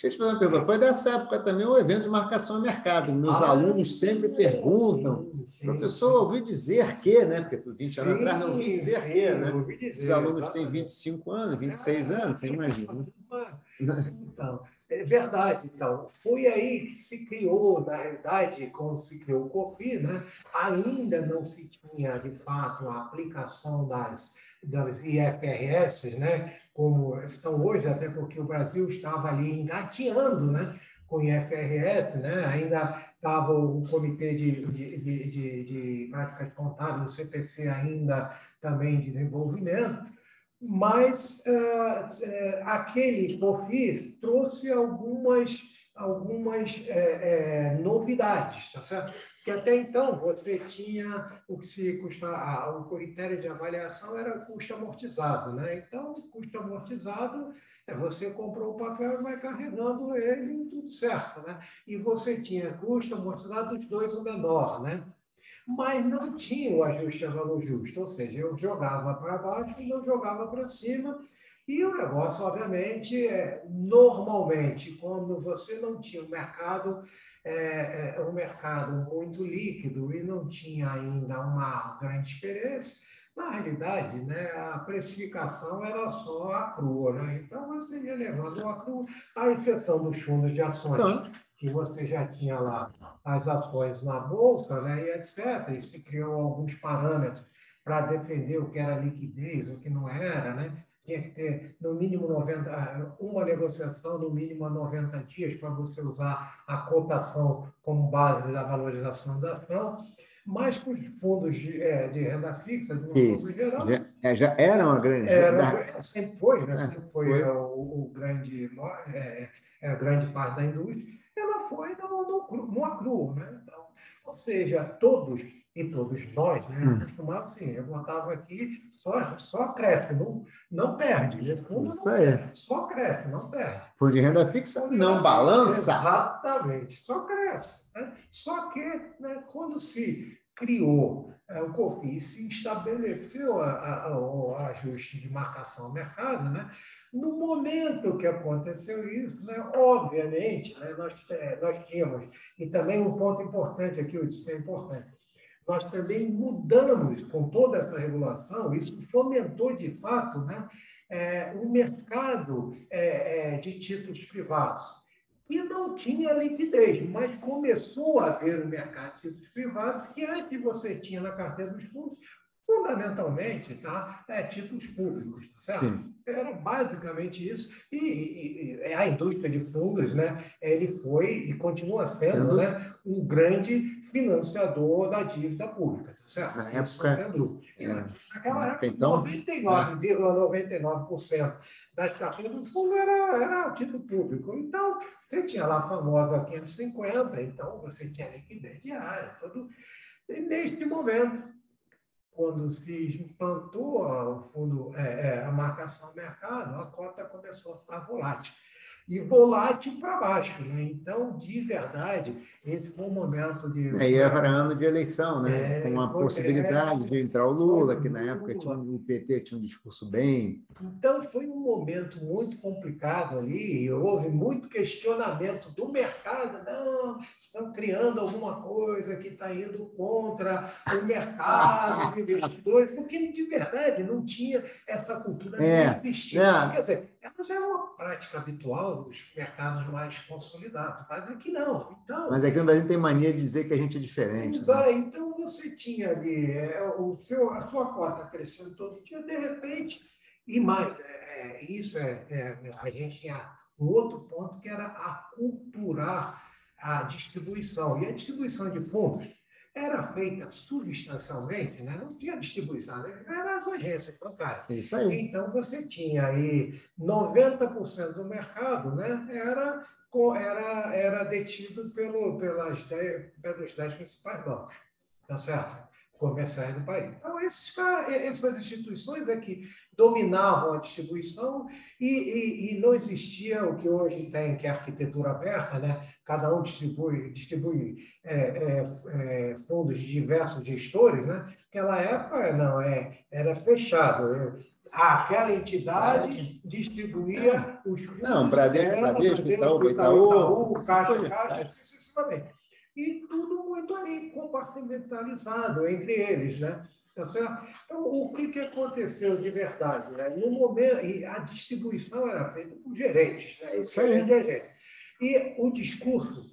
Deixa eu te fazer uma pergunta. Foi dessa época também o evento de marcação a mercado. Meus ah, alunos sempre perguntam, sim, sim, professor, sim. ouvi dizer que, né? Porque tu 20 anos atrás não ouvi dizer que, né? Dizer, Os alunos têm 25 anos, 26 anos, você imagina. Então, é verdade, então. Foi aí que se criou, na realidade, quando se criou o COFI, né, ainda não se tinha, de fato, a aplicação das, das IFRS, né, como estão hoje, até porque o Brasil estava ali engateando né, com IFRS, né, ainda estava o Comitê de, de, de, de, de Práticas Contábeis, o CPC ainda também de desenvolvimento, mas uh, uh, aquele COFI trouxe algumas, algumas é, é, novidades, tá certo? Que até então você tinha o que se custa, ah, o critério de avaliação era custo amortizado, né? Então, custo amortizado é você comprou o papel e vai carregando ele tudo certo, né? E você tinha custo amortizado dos dois o menor, né? Mas não tinha o ajuste a valor justo, ou seja, eu jogava para baixo e não jogava para cima, e o negócio, obviamente, é, normalmente, quando você não tinha um mercado, é, é, um mercado muito líquido e não tinha ainda uma grande experiência, na realidade, né, a precificação era só a crua. Né? Então, você ia levando a crua, a exceção dos fundos de ações. Então, que você já tinha lá as ações na bolsa, né, e etc. E se criou alguns parâmetros para defender o que era liquidez, o que não era, né? Tinha que ter no mínimo 90, uma negociação no mínimo a 90 dias para você usar a cotação como base da valorização da ação. Mas para os fundos de, é, de, renda fixa, de um fundo geral. Já, é, já era uma grande. Era, sempre foi, né? Sempre foi, foi. O, o, grande, é, é, a grande parte da indústria ela foi no, no, acru, né? Então, ou seja, todos e todos nós, né, hum. costumávamos assim, eu botava aqui, só, só cresce, não, não perde. Isso não. Perde, só cresce, não perde. De renda fixa não balança. Exatamente, só cresce. Né? Só que né, quando se criou é, o COFINS se estabeleceu o ajuste de marcação ao mercado, né? no momento que aconteceu isso, né, obviamente, né, nós, é, nós tínhamos, e também um ponto importante aqui, eu disse é importante, nós também mudamos com toda essa regulação, isso fomentou de fato né, é, o mercado é, é de títulos privados e não tinha liquidez, mas começou a haver o mercado de títulos privados, que antes você tinha na carteira dos fundos, fundamentalmente, tá? É, títulos públicos, tá certo? Sim. Era basicamente isso. E, e, e, a indústria de fundos, né? Ele foi e continua sendo, né? Um grande financiador da dívida pública, tá certo? Na época, é, naquela época, então, 99,99% ,99 das carteiras do fundo era, era título público. Então, você tinha lá a famosa 550, então você tinha liquidez diária, tudo. E neste momento, quando se implantou o fundo, é, é, a marcação ao mercado, a cota começou a ficar volátil e volátil para baixo. Né? Então, de verdade, esse foi um momento de. É, e era ano de eleição, né? É, com a possibilidade é, de entrar o Lula, que na época tinha, o PT tinha um discurso bem. Então, foi um momento muito complicado ali, houve muito questionamento do mercado. Não, estão criando alguma coisa que está indo contra o mercado de investidores, porque de verdade não tinha essa cultura é, de existir. É. Quer dizer, já é uma prática habitual dos mercados mais consolidados, mas aqui não. Então, mas aqui no Brasil tem mania de dizer que a gente é diferente. Né? Então você tinha ali é, o seu, a sua cota crescendo todo dia, de repente, e mais, é, é isso é, é, a gente tinha um outro ponto que era aculturar a distribuição. E a distribuição de fundos era feita substancialmente, né? não tinha distribuição, né? eram as agências bancárias. Isso aí. Então, você tinha aí 90% do mercado né? era, era, era detido pelo, pelas pelos dez principais bancos, tá certo? Comerciais do país. Então, esses, essas instituições é que dominavam a distribuição e, e, e, não existia o que hoje tem, que é a arquitetura aberta, né? cada um distribui, distribui é, é, é, fundos de diversos gestores. Né? Naquela época, não, é, era fechado. aquela entidade distribuía os fundos. Não, Bradesco, Bradesco, Itaú, Itaú, Caixa, Caixa, sucessivamente. E tudo muito ali compartimentalizado entre eles, né? Tá certo? Então, o que, que aconteceu de verdade? Né? No momento, e a distribuição era feita por gerentes, né? Isso aí. Gerentes. E o discurso,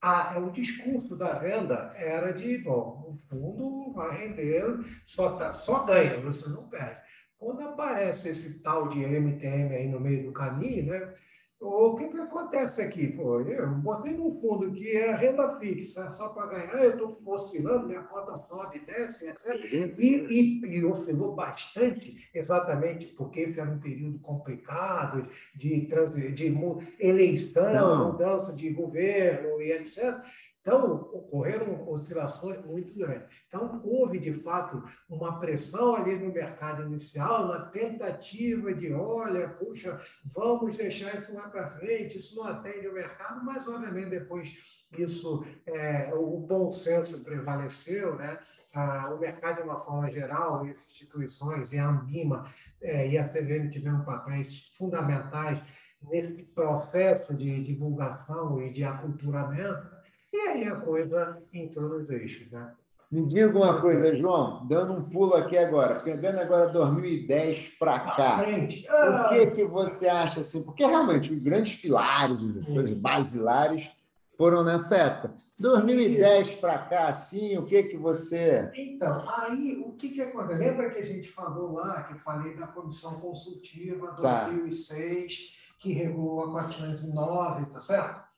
a, o discurso da venda era de, bom, o fundo vai render, só, tá, só ganha, você não perde. Quando aparece esse tal de MTM aí no meio do caminho, né? O que, que acontece aqui? Pô, eu botei no fundo que é renda fixa, só para ganhar, eu estou oscilando, minha conta sobe, desce, etc. E, e, e oscilou bastante, exatamente porque era um período complicado de, de, de eleição, mudança de governo e etc. Então, ocorreram oscilações muito grandes. Então, houve, de fato, uma pressão ali no mercado inicial, na tentativa de, olha, puxa, vamos deixar isso lá para frente, isso não atende o mercado, mas, obviamente, depois isso, é, o bom senso prevaleceu, né? Ah, o mercado, de uma forma geral, as instituições, e a Ambima é, e a CVM tiveram papéis fundamentais nesse processo de divulgação e de aculturamento, e aí a coisa entrou nos eixos, né? Me diga uma coisa, João, dando um pulo aqui agora, pegando agora 2010 para cá, o que, que você acha assim? Porque realmente os grandes pilares, os basilares foram nessa época. 2010 para cá, assim, o que que você. Então, aí o que que aconteceu? Lembra que a gente falou lá, que eu falei da comissão consultiva 2006, tá. que regulou a 409, tá certo?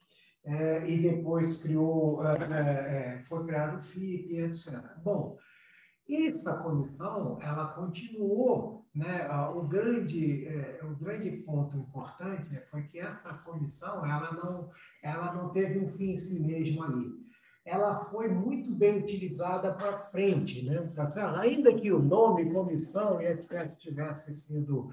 É, e depois criou, é, é, é foi criado o FIP, etc. Bom, essa comissão, ela continuou, né, o, grande, é, o grande ponto importante foi que essa comissão, ela não, ela não teve um fim em si mesmo ali ela foi muito bem utilizada para frente, né? ainda que o nome comissão e etc tivesse sido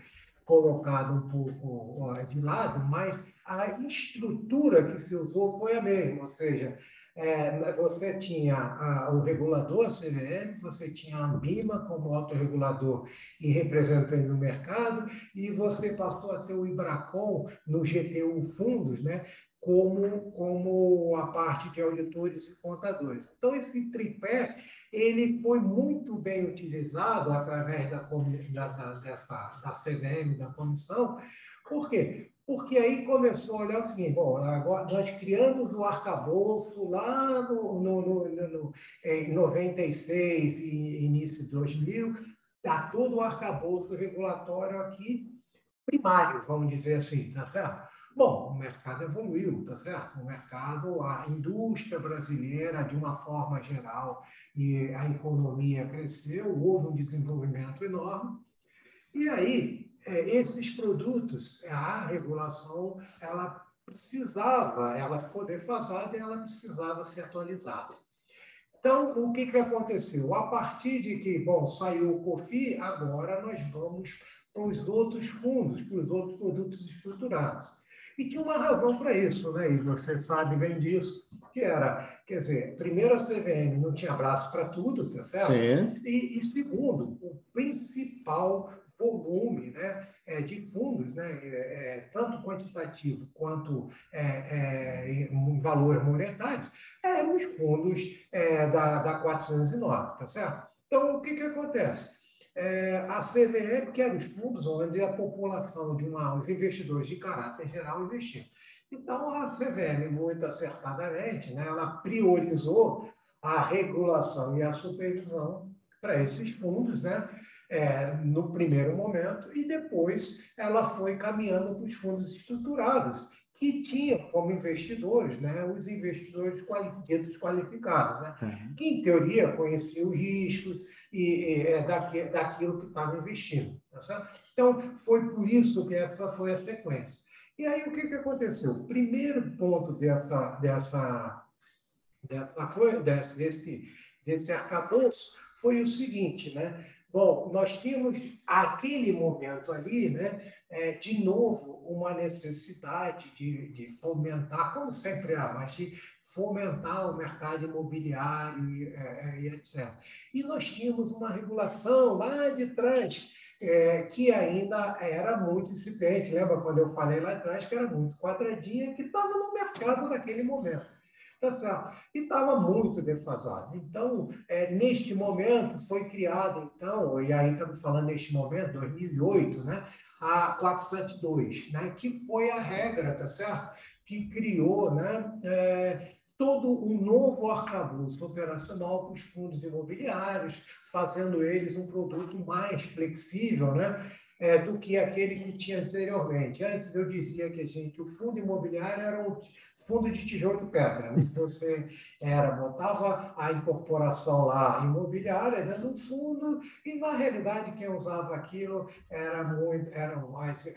colocado um pouco de lado, mas a estrutura que se usou foi a mesma, ou seja, é, você tinha o regulador, a CVM, você tinha a Ambima como autorregulador e representante do mercado, e você passou a ter o Ibracon no GTU Fundos, né, como, como a parte de auditores e contadores. Então, esse tripé ele foi muito bem utilizado através da, da, dessa, da CVM, da comissão, por quê? Porque aí começou a olhar o seguinte: bom, agora nós criamos o arcabouço lá no, no, no, no, em 96 e início de 2000, está todo o arcabouço regulatório aqui primário, vamos dizer assim, tá certo? Bom, o mercado evoluiu, tá certo? O mercado, a indústria brasileira, de uma forma geral, e a economia cresceu, houve um desenvolvimento enorme. E aí, é, esses produtos, a regulação, ela precisava, ela foi defasada e ela precisava ser atualizada. Então, o que, que aconteceu? A partir de que, bom, saiu o COFI, agora nós vamos para os outros fundos, para os outros produtos estruturados. E tinha uma razão para isso, né? E você sabe bem disso, que era, quer dizer, primeiro a CVM não tinha braço para tudo, tá certo? E, e, segundo, o principal volume né, é, de fundos, né, é, é, tanto quantitativo quanto é, é, em valores monetários, eram os fundos da, da 409, tá certo? Então, o que, que acontece? A CVM, que eram os fundos onde a população de uma, os investidores de caráter geral investiam. Então, a CVM, muito acertadamente, né, ela priorizou a regulação e a supervisão para esses fundos, né? é, no primeiro momento, e depois ela foi caminhando para os fundos estruturados, que tinham como investidores né, os investidores ditos qualificados, né, uhum. que, em teoria, conheciam os riscos e, e é, daqui, daquilo que estava investindo. Tá então, foi por isso que essa foi a sequência. E aí, o que, que aconteceu? O primeiro ponto dessa, dessa, dessa coisa, desse, desse, desse arcabouço foi o seguinte, né? Bom, nós tínhamos aquele momento ali, né, é, de novo, uma necessidade de, de, fomentar, como sempre há, mas de fomentar o mercado imobiliário e, é, é e etc. E nós tínhamos uma regulação lá de trás é, que ainda era muito incipiente. Lembra quando eu falei lá atrás que era muito quadradinha, que estava no mercado naquele momento. Tá certo? E estava muito defasado. Então, é, neste momento, foi criado, então, e aí estamos falando neste momento, 2008, né, a 472, né, que foi a regra, tá certo? Que criou né, é, todo um novo arcabouço operacional para os fundos imobiliários, fazendo eles um produto mais flexível, né? É, do que aquele que tinha anteriormente. Antes eu dizia que gente, o fundo imobiliário era um fundo de tijolo e pedra. Né? Você era, botava a incorporação lá imobiliária dentro do fundo, e na realidade quem usava aquilo era muito, eram mais.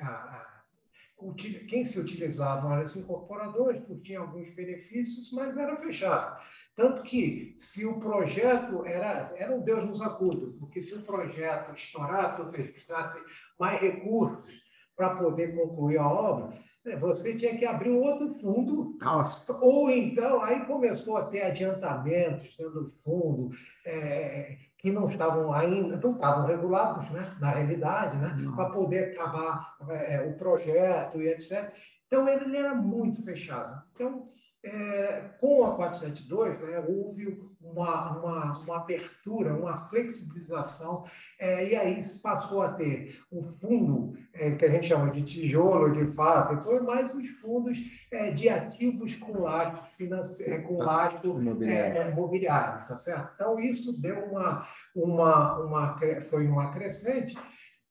Quem se utilizava eram os incorporadores, porque tinha alguns benefícios, mas era fechado. Tanto que, se o projeto era, era um Deus nos acuda, porque se o projeto estourasse ou precisasse mais recursos para poder concluir a obra, né, você tinha que abrir um outro fundo, Nossa. ou então aí começou a ter adiantamentos dentro do fundo, é, que não estavam ainda, não estavam regulados, né, na realidade, né, para poder acabar é, o projeto e etc. Então, ele era muito fechado. Então, é, com a 472, né, houve uma, uma, uma, abertura, uma flexibilização, é, e aí passou a ter o fundo, é, que a gente chama de tijolo, de fato, e mais os fundos é, de ativos com lastro, finance... com ah, lastro imobiliário. É, imobiliário, tá certo? Então, isso deu uma, uma, uma, foi uma crescente,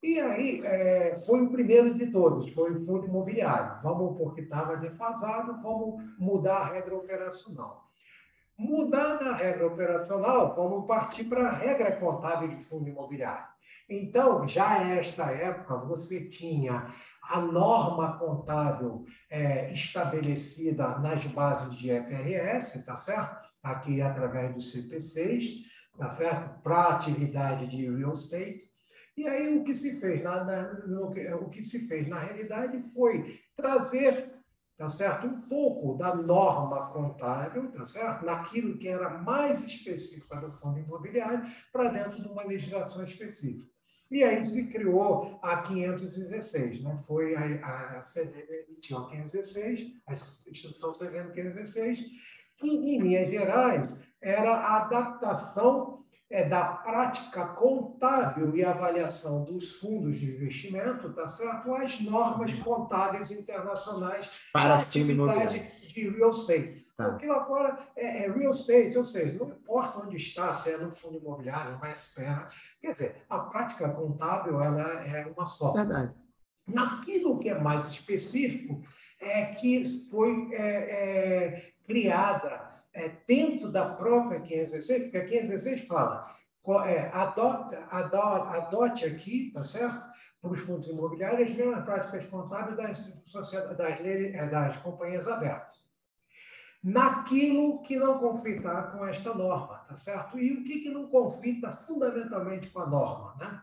e aí, é, foi o primeiro de todos, foi o fundo imobiliário. Vamos, porque estava defasado, vamos mudar a regra operacional. Mudando a regra operacional, vamos partir para a regra contábil de fundo imobiliário. Então, já nesta época, você tinha a norma contábil é, estabelecida nas bases de FRS, tá certo? Aqui através do CP6, tá certo? Para atividade de real estate. E aí o que se fez na, na no, o que se fez na realidade foi trazer tá certo? Um pouco da norma contábil, tá certo? Naquilo que era mais específico do fundo imobiliário para dentro de uma legislação específica. E aí se criou a 516, né? Foi a, a emitiu a 516, a instituição CVM 516, que em linhas gerais era a adaptação é da prática contábil e avaliação dos fundos de investimento, tá certo? As normas contábeis internacionais para a atividade de real estate. Tá. Porque lá fora é, é, real estate, ou seja, não importa onde está, se é no fundo imobiliário, uma espera. Quer dizer, a prática contábil ela é uma só. Verdade. Naquilo que é mais específico, é que foi é, é, criada é, dentro da própria 516, porque a 516 fala, é, adota, adota, adote aqui, tá certo? Para os fundos imobiliários, as mesmas práticas contábeis das, das, é, das companhias abertas. Naquilo que não conflitar com esta norma, tá certo? E o que, que não conflita fundamentalmente com a norma, né?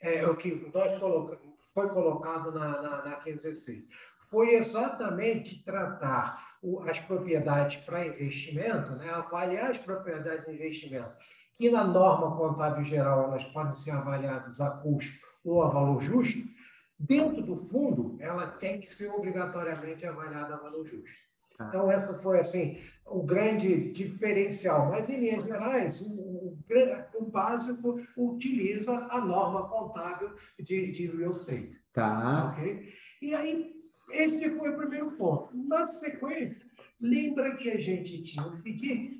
É o que nós colocamos, foi colocado na, na, na 516 foi exatamente tratar as propriedades para investimento, né? avaliar as propriedades de investimento, que na norma contábil geral elas podem ser avaliadas a custo ou a valor justo, dentro do fundo ela tem que ser obrigatoriamente avaliada a valor justo. Ah. Então, essa foi assim o grande diferencial. Mas, em linhas gerais, o, o, o básico utiliza a norma contábil de, de real estate. Tá. Okay? E aí, esse foi o primeiro ponto. Na sequência, lembra que a gente tinha um pedido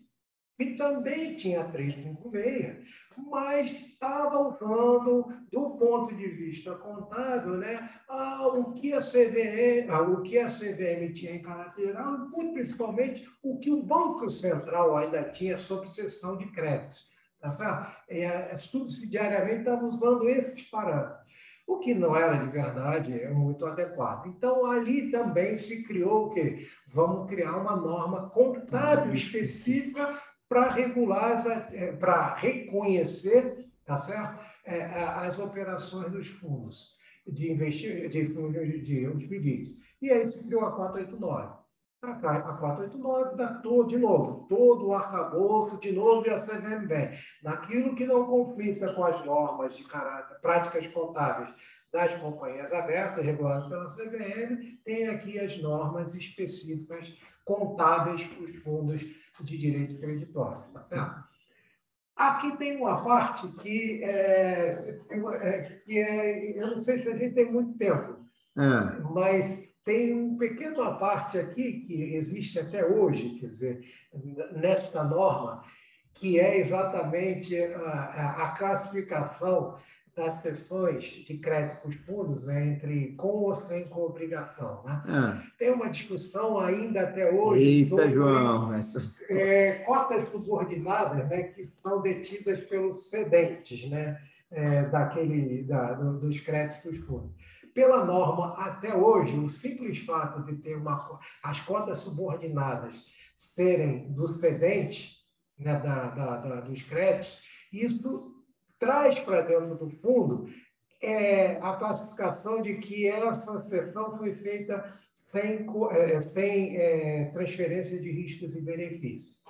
que também tinha 356, mas estava usando, do ponto de vista contábil, né, ah, o, que a CVM, ah, o que a CVM tinha em caráter geral, muito principalmente o que o Banco Central ainda tinha sob sessão de créditos. Tá? É, subsidiariamente estava usando esses parâmetros o que não era de verdade é muito adequado. Então, ali também se criou o quê? Vamos criar uma norma contábil específica para regular, é, para reconhecer, tá certo? É, as operações dos fundos de investimento, de fundos de, de, de, E aí se criou a 489. A 489 dá todo, de novo, todo o arcabouço, de novo, e a CVM vem. Naquilo que não conflita com as normas de caráter, práticas contábeis das companhias abertas, reguladas pela CVM, tem aqui as normas específicas contábeis para os fundos de direito creditório. Tá certo? Aqui tem uma parte que, é, é, que é, eu não sei se a gente tem muito tempo, é. mas tem uma pequena parte aqui que existe até hoje, quer dizer, nesta norma, que é exatamente a, a classificação das sessões de crédito com os fundos entre com ou sem com obrigação. Né? Ah. Tem uma discussão ainda até hoje Eita, sobre João, essa... é, cotas subordinadas né, que são detidas pelos cedentes né, é, daquele, da, do, dos créditos com os fundos. Pela norma, até hoje, o simples fato de ter uma, as cotas subordinadas serem dos cedentes né, da, da, da, dos créditos, isso traz para dentro do fundo é, a classificação de que essa sessão foi feita sem, é, sem é, transferência de riscos e benefícios.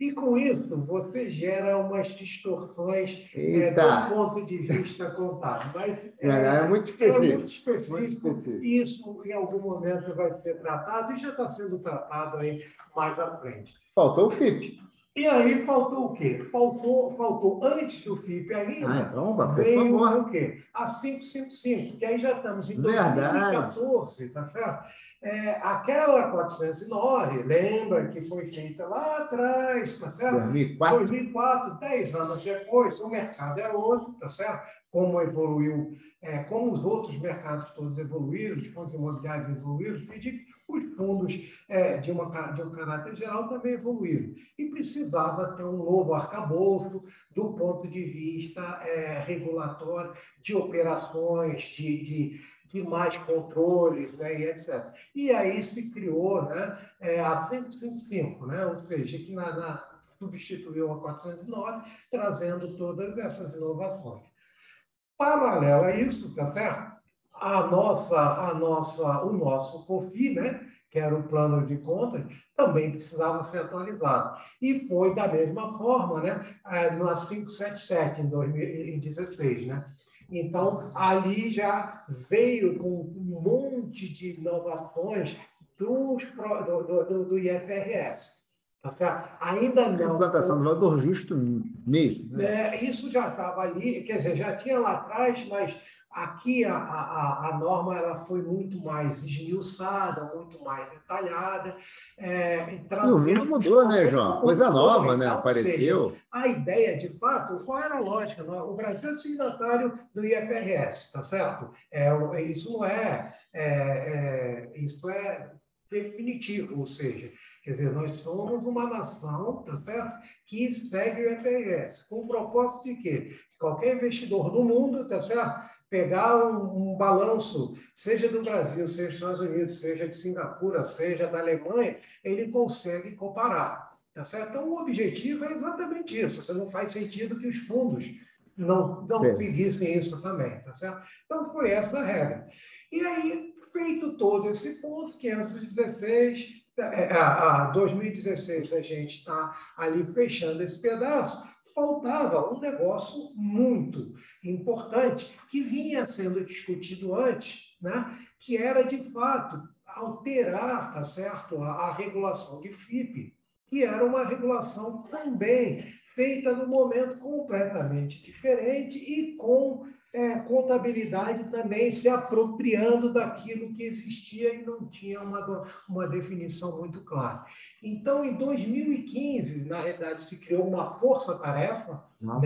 E com isso, você gera umas distorções é, do ponto de vista contábil. Mas, é, é, muito específico. É muito específico. muito específico. Isso, em algum momento, vai ser tratado e já está sendo tratado aí mais à frente. Faltou o FIP. E aí faltou o quê? Faltou, faltou antes do FIP ainda. Ah, então, veio o quê? A 555, que aí já estamos em 2014, tá certo? É, aquela 409, lembra que foi feita lá atrás, tá certo? 2004. 2004, 10 anos depois, o mercado é outro, tá certo? Como evoluiu, é, como os outros mercados todos evoluíram, os fundos imobiliários evoluíram, os fundos é, de, uma, de um caráter geral também evoluíram. E precisava ter um novo arcabouço do ponto de vista é, regulatório, de operações, de, de, de mais controles, né, e etc. E aí se criou né, é, a 155, né, ou seja, que na, na, substituiu a 409, trazendo todas essas inovações. Paralelo a isso, tá certo? a nossa, a nossa, o nosso COFI, né, que era o plano de contas, também precisava ser atualizado. E foi da mesma forma, né, é, nas 577 em 2016, né? Então, ali já veio com um monte de inovações dos, do, do, do IFRS. Tá Ainda não. Implantação do valor justo mesmo. Né? É, isso já estava ali, quer dizer, já tinha lá atrás, mas Aqui a, a, a norma ela foi muito mais esmiuçada, muito mais detalhada. É, o mundo mudou, né, João? Coisa nova, né? Apareceu. Seja, a ideia, de fato, qual era a lógica? O Brasil é signatário do IFRS, tá certo? É, isso não é, é, é isso é definitivo, ou seja, quer dizer, nós somos uma nação, tá certo? Que segue o IFRS, com o propósito de quê? Qualquer investidor do mundo, tá certo? pegar um, um, balanço, seja do Brasil, seja dos Estados Unidos, seja de Singapura, seja da Alemanha, ele consegue comparar. Tá certo? Então, o objetivo é exatamente isso. Você não faz sentido que os fundos não, não seguissem isso também. Tá certo? Então, foi essa a regra. E aí, feito todo esse ponto, 516, é, a 2016 a gente está ali fechando esse pedaço, faltava um negócio muito importante que vinha sendo discutido antes, né? que era, de fato, alterar tá certo? a, a regulação de FIP, que era uma regulação também feita num momento completamente diferente e com é, contabilidade também se apropriando daquilo que existia e não tinha uma, uma definição muito clara. Então, em 2015, na realidade, se criou uma força-tarefa, né?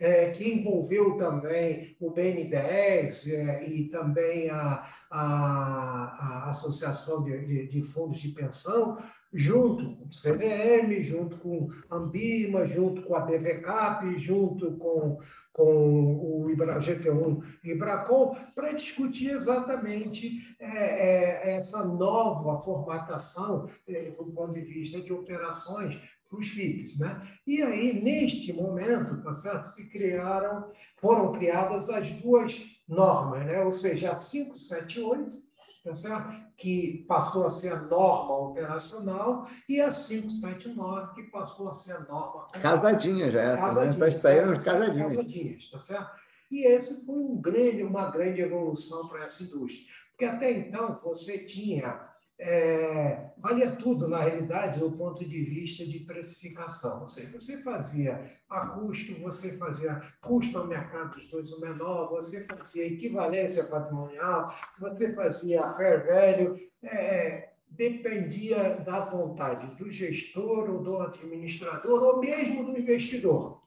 É, que envolveu também o BN10 é, e também a, a, a Associação de, de, de, Fundos de Pensão, junto com o CVM, junto com a Ambima, junto com a BVCAP, junto com, com o Ibra, GT1 e Ibracom, para discutir exatamente é, é, essa nova formatação é, do ponto de vista de operações para os FIPs. Né? E aí, neste momento, tá certo, se criaram, foram criadas as duas normas, né? ou seja, a 578 tá certo? que passou a ser a norma operacional, e a 579, que passou a ser a norma. Casadinha já essa, né? Essas saíram casadinhas. casadinhas. Tá certo? E esse foi um grande, uma grande evolução para essa indústria. Porque até então você tinha é, valia tudo, na realidade, do ponto de vista de precificação. Ou seja, você fazia a custo, você fazia custo ao mercado dos dois o menor, você fazia equivalência patrimonial, você fazia fair value, é, dependia da vontade do gestor ou do administrador, ou mesmo do investidor.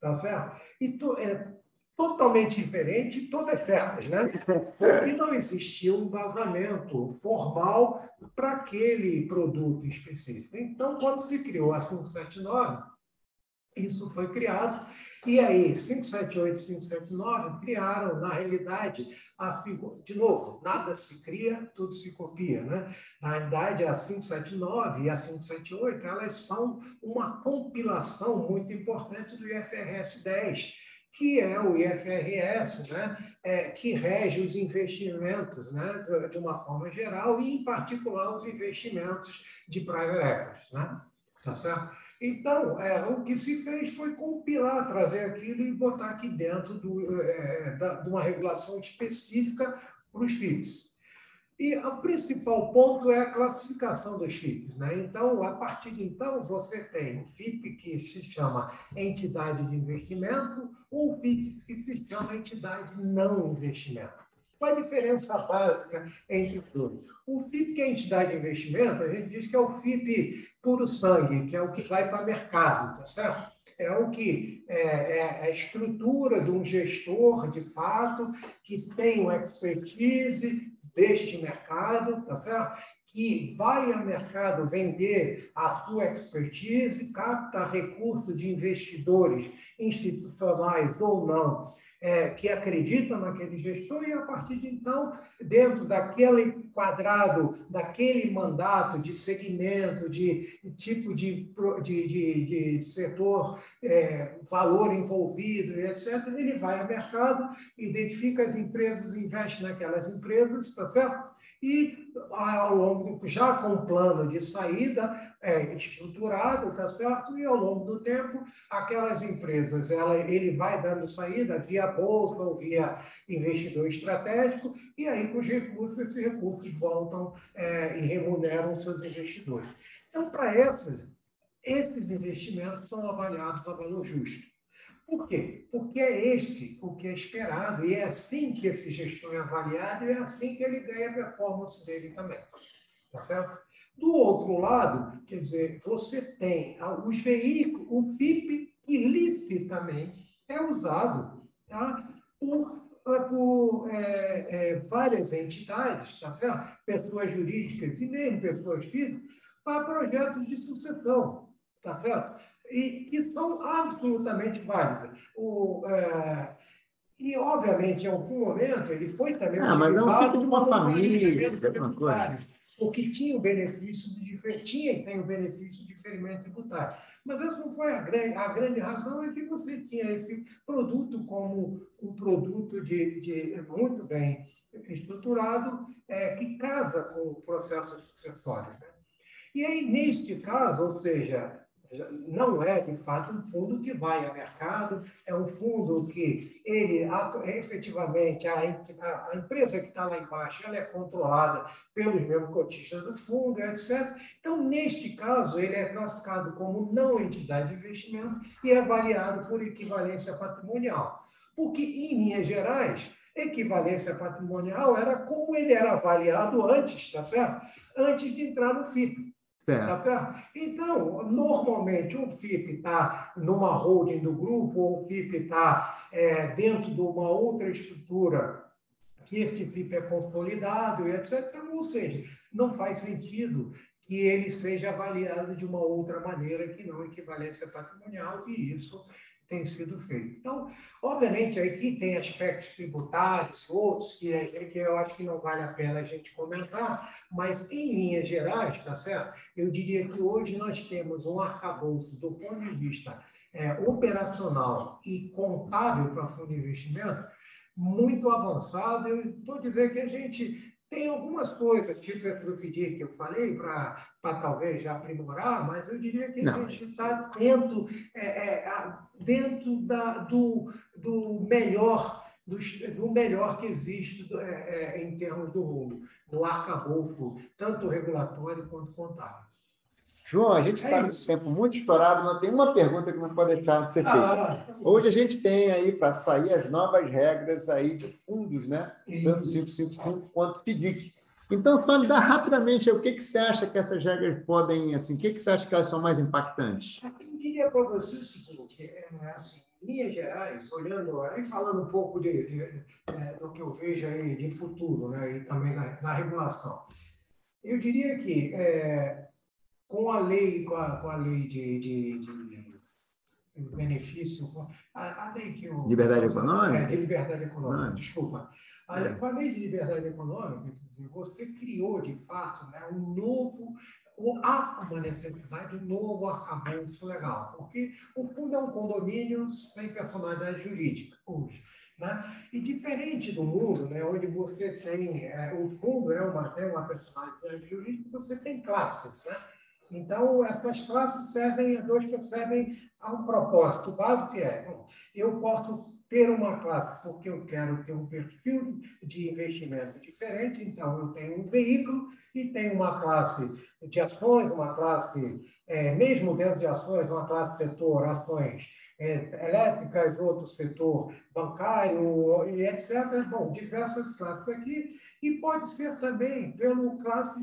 Tá certo? E tu, é, totalmente diferente, todas certas, né? Porque não existia um vazamento formal para aquele produto específico. Então, quando se criou a 579, isso foi criado, e aí 578 e 579 criaram, na realidade, a figura. De novo, nada se cria, tudo se copia. Né? Na realidade, a 579 e a 578 elas são uma compilação muito importante do IFRS 10 que é o IFRS, né, é, que rege os investimentos né, de uma forma geral e, em particular, os investimentos de private equity. Né? Tá certo? Então, é, o que se fez foi compilar, trazer aquilo e botar aqui dentro do, é, da, de uma regulação específica para os FIPs. E o principal ponto é a classificação dos FIPs. Né? Então, a partir de então, você tem o FIP que se chama entidade de investimento ou o FIP que se chama entidade não investimento. Qual a diferença básica entre os dois? O FIP, que é entidade de investimento, a gente diz que é o FIP puro sangue, que é o que vai para o mercado, tá certo? É o que é, é, a estrutura de um gestor, de fato, que tem o expertise deste mercado, tá certo? que vai ao mercado vender a sua expertise, capta recursos de investidores institucionais ou não, é, que acreditam naquele gestor, e a partir de então, dentro daquele quadrado, daquele mandato de segmento, de tipo de, de, de, de setor, é, valor envolvido, etc., ele vai ao mercado, identifica as empresas, investe naquelas empresas, tá certo? e ao longo, já com um plano de saída é, estruturado, tá certo? E ao longo do tempo, aquelas empresas, ela, ele vai dando saída via bolsa ou via investidor estratégico, e aí com os recursos, esses recursos voltam é, e remuneram seus investidores. Então, para essas, esses investimentos são avaliados a valor justo. Por quê? Porque é este o que é esperado, e é assim que esse gestor é avaliado, e é assim que ele ganha a performance dele também. Tá certo? Do outro lado, quer dizer, você tem os veículos, o PIB ilicitamente é usado tá? por, por é, é, várias entidades, tá certo? pessoas jurídicas e mesmo pessoas físicas, para projetos de sucessão. Tá certo? E que são absolutamente válidas. O, é, e, obviamente, em algum momento, ele foi também ah, mas é um tipo de uma família, alguma coisa. O que tinha o benefício de tinha e tem o benefício de diferimento tributário. Mas essa não foi a grande, a grande razão, é que você tinha esse produto como um produto de, de muito bem estruturado, é, que casa com o processo sucessório. Né? E aí, neste caso, ou seja, não é, de fato, um fundo que vai ao mercado, é um fundo que ele, efetivamente, a, a empresa que está lá embaixo, ela é controlada pelos mesmos cotistas do fundo, etc. Então, neste caso, ele é classificado como não entidade de investimento e é avaliado por equivalência patrimonial. Porque, em linhas gerais, equivalência patrimonial era como ele era avaliado antes, tá certo? Antes de entrar no FIP. Tá então, normalmente, o FIP está numa holding do grupo, ou o FIP está é, dentro de uma outra estrutura que este FIP é consolidado, etc. Ou seja, não faz sentido que ele seja avaliado de uma outra maneira que não equivalência patrimonial, e isso tem sido feito. Então, obviamente, aqui tem aspectos tributários, outros que, que eu acho que não vale a pena a gente comentar, mas, em linhas gerais, tá certo? Eu diria que hoje nós temos um arcabouço do ponto de vista é, operacional e contábil para fundo de investimento muito avançado. Eu estou dizendo que a gente Tem algumas coisas, tipo esse do que eu falei, para talvez já aprimorar, mas eu diria que Não. a gente está dentro, é, é, dentro da, do, do melhor do, do, melhor que existe é, é, em termos do mundo, no arcabouço, tanto regulatório quanto contábil. João, a gente está é nesse tempo muito estourado, mas tem uma pergunta que não pode deixar de ser feita. Ah, Hoje a gente tem aí para sair as novas regras aí de fundos, né? Tanto 555 quanto FDIC. Então, fale dá rapidamente o que, que você acha que essas regras podem, assim, o que, que você acha que elas são mais impactantes? Eu diria para você o seguinte, é, assim, em linhas gerais, olhando, aí falando um pouco de, de, é, do que eu vejo aí de futuro, né, e também na, na regulação, eu diria que é, com a lei, com a, com a lei de, de, de benefício, a, a, lei que o... Liberdade econômica? É, de liberdade econômica, Não. desculpa. A, é. Com a lei de liberdade econômica, você criou, de fato, né, um novo há uma necessidade de um novo arcabouço legal, porque o fundo é um condomínio sem personalidade jurídica hoje. Né? E diferente do mundo, né, onde você tem, é, o fundo é uma, é uma personalidade jurídica, você tem classes. Né? Então, essas classes servem, dois servem a um propósito. Básico, que é, bom, eu posso ter uma classe porque eu quero ter um perfil de investimento diferente, então eu tenho um veículo e tenho uma classe de ações, uma classe, é, mesmo dentro de ações, uma classe setor ações elétricas, outro setor bancário, e etc. Bom, diversas classes aqui, e pode ser também pelo classe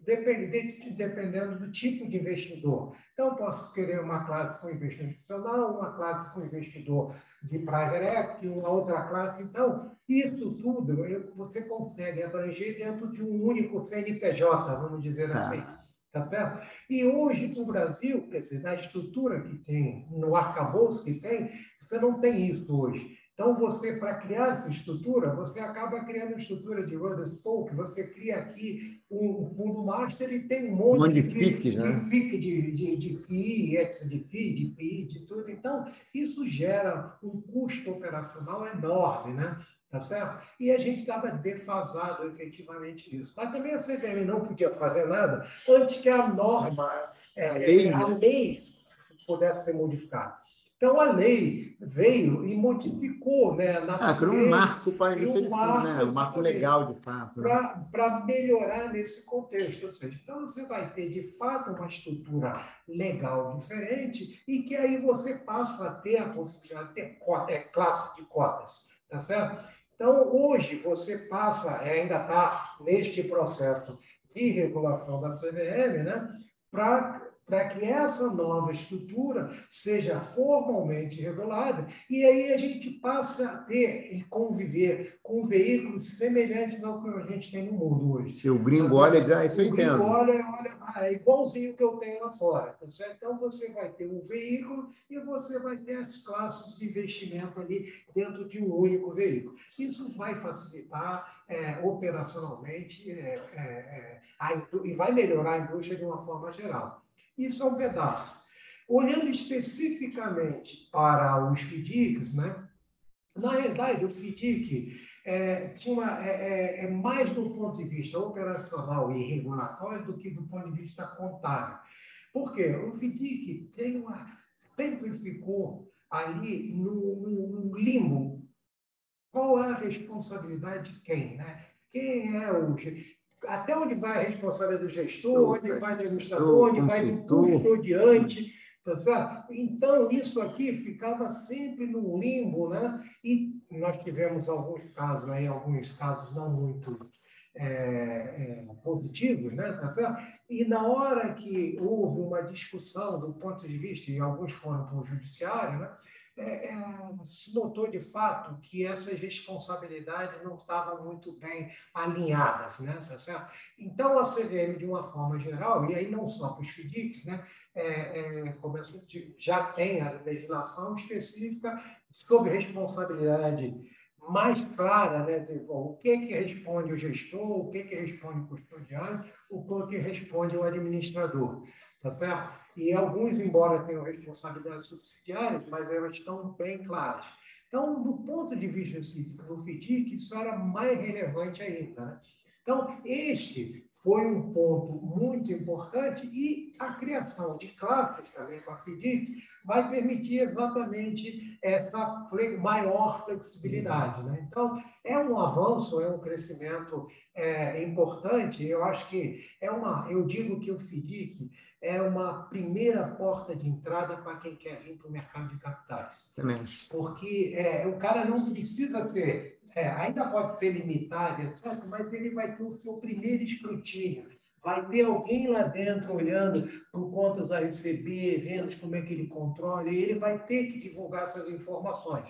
dependente, dependendo do tipo de investidor. Então, posso querer uma classe com investidor institucional, uma classe com investidor de private equity, uma outra classe. Então, isso tudo você consegue abranger dentro de um único CNPJ, vamos dizer tá. assim. Tá certo? E hoje, no Brasil, quer dizer, na estrutura que tem, no arcabouço que tem, você não tem isso hoje. Então, você, para criar essa estrutura, você acaba criando estrutura de Rudder Spoke, você cria aqui um fundo master e tem um monte, um monte de, de FICs, né? De FIC, de, de, de FII, ex de FII, de FII, de tudo. Então, isso gera um custo operacional enorme, né? tá certo? E a gente estava defasado efetivamente nisso. Mas também a CVM não podia fazer nada antes que a norma, é, a, lei, a né? lei pudesse ser modificada. Então, a lei veio e modificou né, na ah, para um marco para um marco, né, um marco legal, de fato. Né? Para melhorar nesse contexto. Ou seja, então você vai ter, de fato, uma estrutura legal diferente e que aí você passa a ter a possibilidade de ter cota, é, classe de cotas. Tá certo? Então, hoje, você passa, ainda está neste processo de regulação da CVM, né, para para que essa nova estrutura seja formalmente regulada e aí a gente passe a ter e conviver com veículos semelhantes ao que a gente tem no mundo hoje. Se o gringo olha, já isso eu entendo. O gringo olha, olha ah, é igualzinho que eu tenho lá fora. Tá certo? Então, você vai ter um veículo e você vai ter as classes de investimento ali dentro de um único veículo. Isso vai facilitar é, operacionalmente é, é, é a, e vai melhorar a indústria de uma forma geral. Isso é um pedaço. Olhando especificamente para os FDICs, né? na realidade, o FDIC é, uma, é, é, é, mais do ponto de vista operacional e regulatório do que do ponto de vista contábil. Por quê? O FDIC tem uma, sempre ficou ali no limbo. Qual é a responsabilidade de quem? Né? Quem é o até onde vai a responsabilidade do gestor, onde vai do administrador, onde vai do custodiante. Tá então, isso aqui ficava sempre no limbo, né? E nós tivemos alguns casos aí, alguns casos não muito é, é, positivos, né? Tá e na hora que houve uma discussão do ponto de vista, e alguns foram para o judiciário, né? É, é, se notou de fato que essas responsabilidades não estavam muito bem alinhadas, né? Tá certo? Então a CVM, de uma forma geral, e aí não só para os FDICs, né? É, é, já tem a legislação específica sobre responsabilidade mais clara, né? De, bom, o que que responde o gestor, o que que responde o custodiante, o que responde o administrador, tá certo? E alguns, embora tenham responsabilidades subsidiárias, mas elas estão bem claras. Então, do ponto de vista do FDIC, isso era mais relevante ainda. Né? Então, este foi um ponto muito importante e a criação de classes também com a FIDIC vai permitir exatamente essa maior flexibilidade. Né? Então, é um avanço, é um crescimento é, importante. Eu acho que é uma, eu digo que o FIDIC é uma primeira porta de entrada para quem quer vir para o mercado de capitais. Também. Porque é, o cara não precisa ter é, ainda pode ser limitado, etc., mas ele vai ter o seu primeiro escrutínio. Vai ter alguém lá dentro olhando por contas a receber, vendo como é que ele controla, e ele vai ter que divulgar essas informações.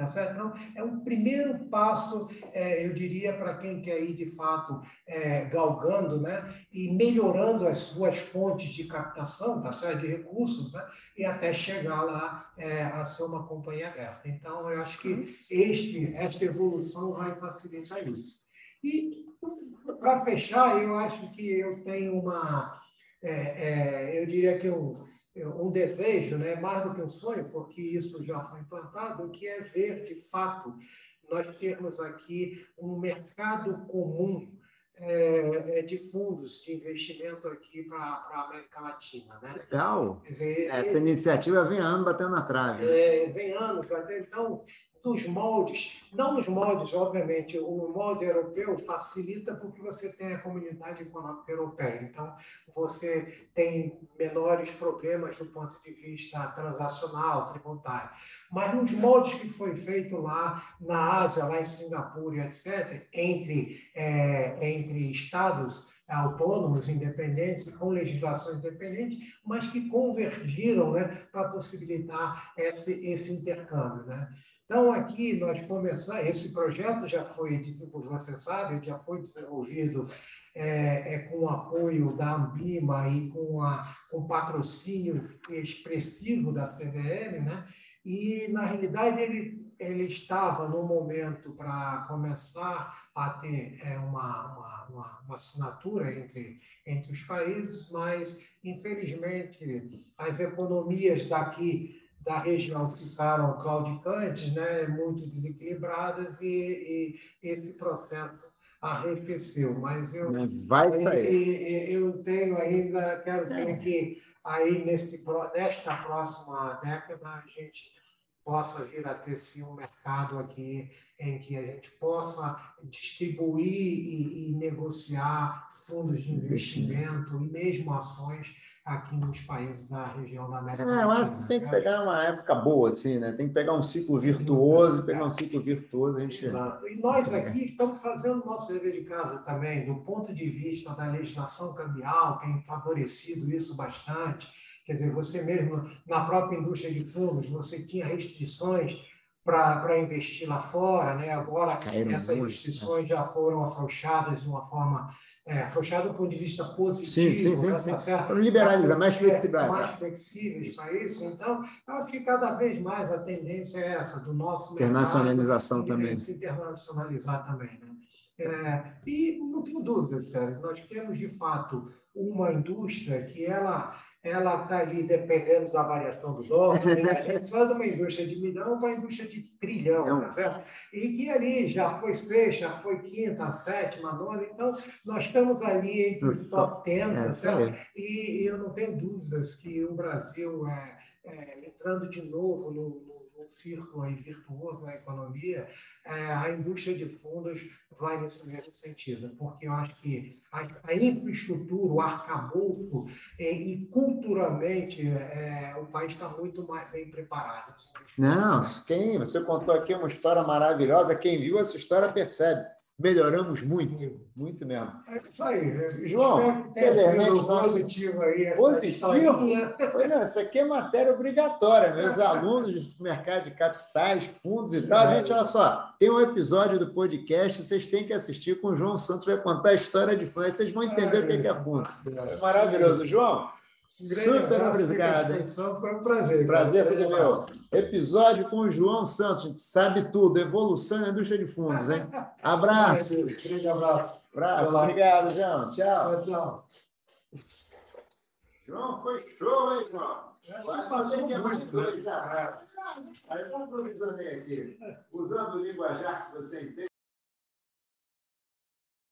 Tá certo? Então, é um primeiro passo, é, eu diria, para quem quer ir de fato é, galgando né? e melhorando as suas fontes de captação tá certo? de recursos né? e até chegar lá é, a ser uma companhia aberta. Então, eu acho que este, esta evolução vai facilitar isso. E, para fechar, eu acho que eu tenho uma. É, é, eu diria que um um desejo, né, mais do que um sonho, porque isso já foi implantado, que é ver, de fato, nós termos aqui um mercado comum é, é de fundos de investimento aqui para a América Latina. Né? Legal! Dizer, Essa iniciativa vem ano batendo na trave. É, vem ano, então dos moldes, não nos moldes, obviamente, o molde europeu facilita porque você tem a comunidade econômica europeia, então você tem menores problemas do ponto de vista transacional, tributário. Mas nos moldes que foi feito lá na Ásia, lá em Singapura, etc., entre, é, entre estados autônomos, independentes, com legislação independente, mas que convergiram né, para possibilitar esse, esse intercâmbio. Né? Então, aqui nós começamos, esse projeto já foi desenvolvido, você sabe, já foi desenvolvido é, é, com o apoio da Ambima e com, a, patrocínio expressivo da CVM, né? e, na realidade, ele, ele estava no momento para começar a ter é, uma, uma, uma, uma, assinatura entre, entre os países, mas, infelizmente, as economias daqui da região ficaram claudicantes, né, muito desequilibradas, e, e esse processo arrefeceu. Mas eu, Vai sair. eu, eu tenho ainda, quero ver que aí nesse, nesta próxima década a gente possa vir a ter sim um mercado aqui em que a gente possa distribuir e, e negociar fundos de investimento e mesmo ações aqui nos países da região da América é, Latina. Tem que né? pegar uma época boa, assim, né? Tem que pegar um ciclo virtuoso, pegar um ciclo virtuoso, a gente... Exato. E nós aqui estamos fazendo o nosso dever de casa também, do ponto de vista da legislação cambial, tem favorecido isso bastante, Quer dizer, você mesmo, na própria indústria de fundos, você tinha restrições para investir lá fora, né? agora Caíram essas muito, restrições né? já foram afrouxadas de uma forma é, afrouxada do ponto de vista positivo. Sim, sim, sim. Tá sim. Liberalizar, mais flexibilidade. Mais flexíveis para isso. Então, eu acho que cada vez mais a tendência é essa, do nosso Internacionalização mercado, também. Se internacionalizar também. Né? É, e não tenho dúvidas, cara, nós temos de fato uma indústria que ela ela está ali dependendo da variação do dólar, né? a gente sai de uma indústria de milhão para uma indústria de trilhão, tá certo? E que ali já foi sexta, já foi quinta, sétima, nona, então nós estamos ali entre o top 10, tá é, certo? E, e, eu não tenho dúvidas que o Brasil é, é entrando de novo no, no círculo aí virtuoso na economia, é, a indústria de fundos vai nesse mesmo sentido, porque eu acho que a, infraestrutura, o arcabouço é, e culturalmente é, o país está muito mais bem preparado. Não, quem você contou aqui uma história maravilhosa, quem viu essa história percebe melhoramos muito, muito mesmo. É isso aí. Né? João, felizmente, nosso positivo aí. Positivo? isso aqui é matéria obrigatória. Meus alunos de mercado de capitais, fundos e tal. Gente, olha só, tem um episódio do podcast, vocês têm que assistir com o João Santos, vai contar a história de fundo. Aí vocês vão entender o que é fundo. É maravilhoso. João, Super obrigado. Foi um prazer. Prazer tudo meu. Episódio com o João Santos, a gente sabe tudo, evolução na indústria de fundos, hein? Abraço. Grande abraço. Abraço, obrigado, João. Tchau. Tchau. João, foi show, hein, João? Vamos fazer que é mais dois, tá? Aí eu improvisei aqui, usando o linguajar que você entende.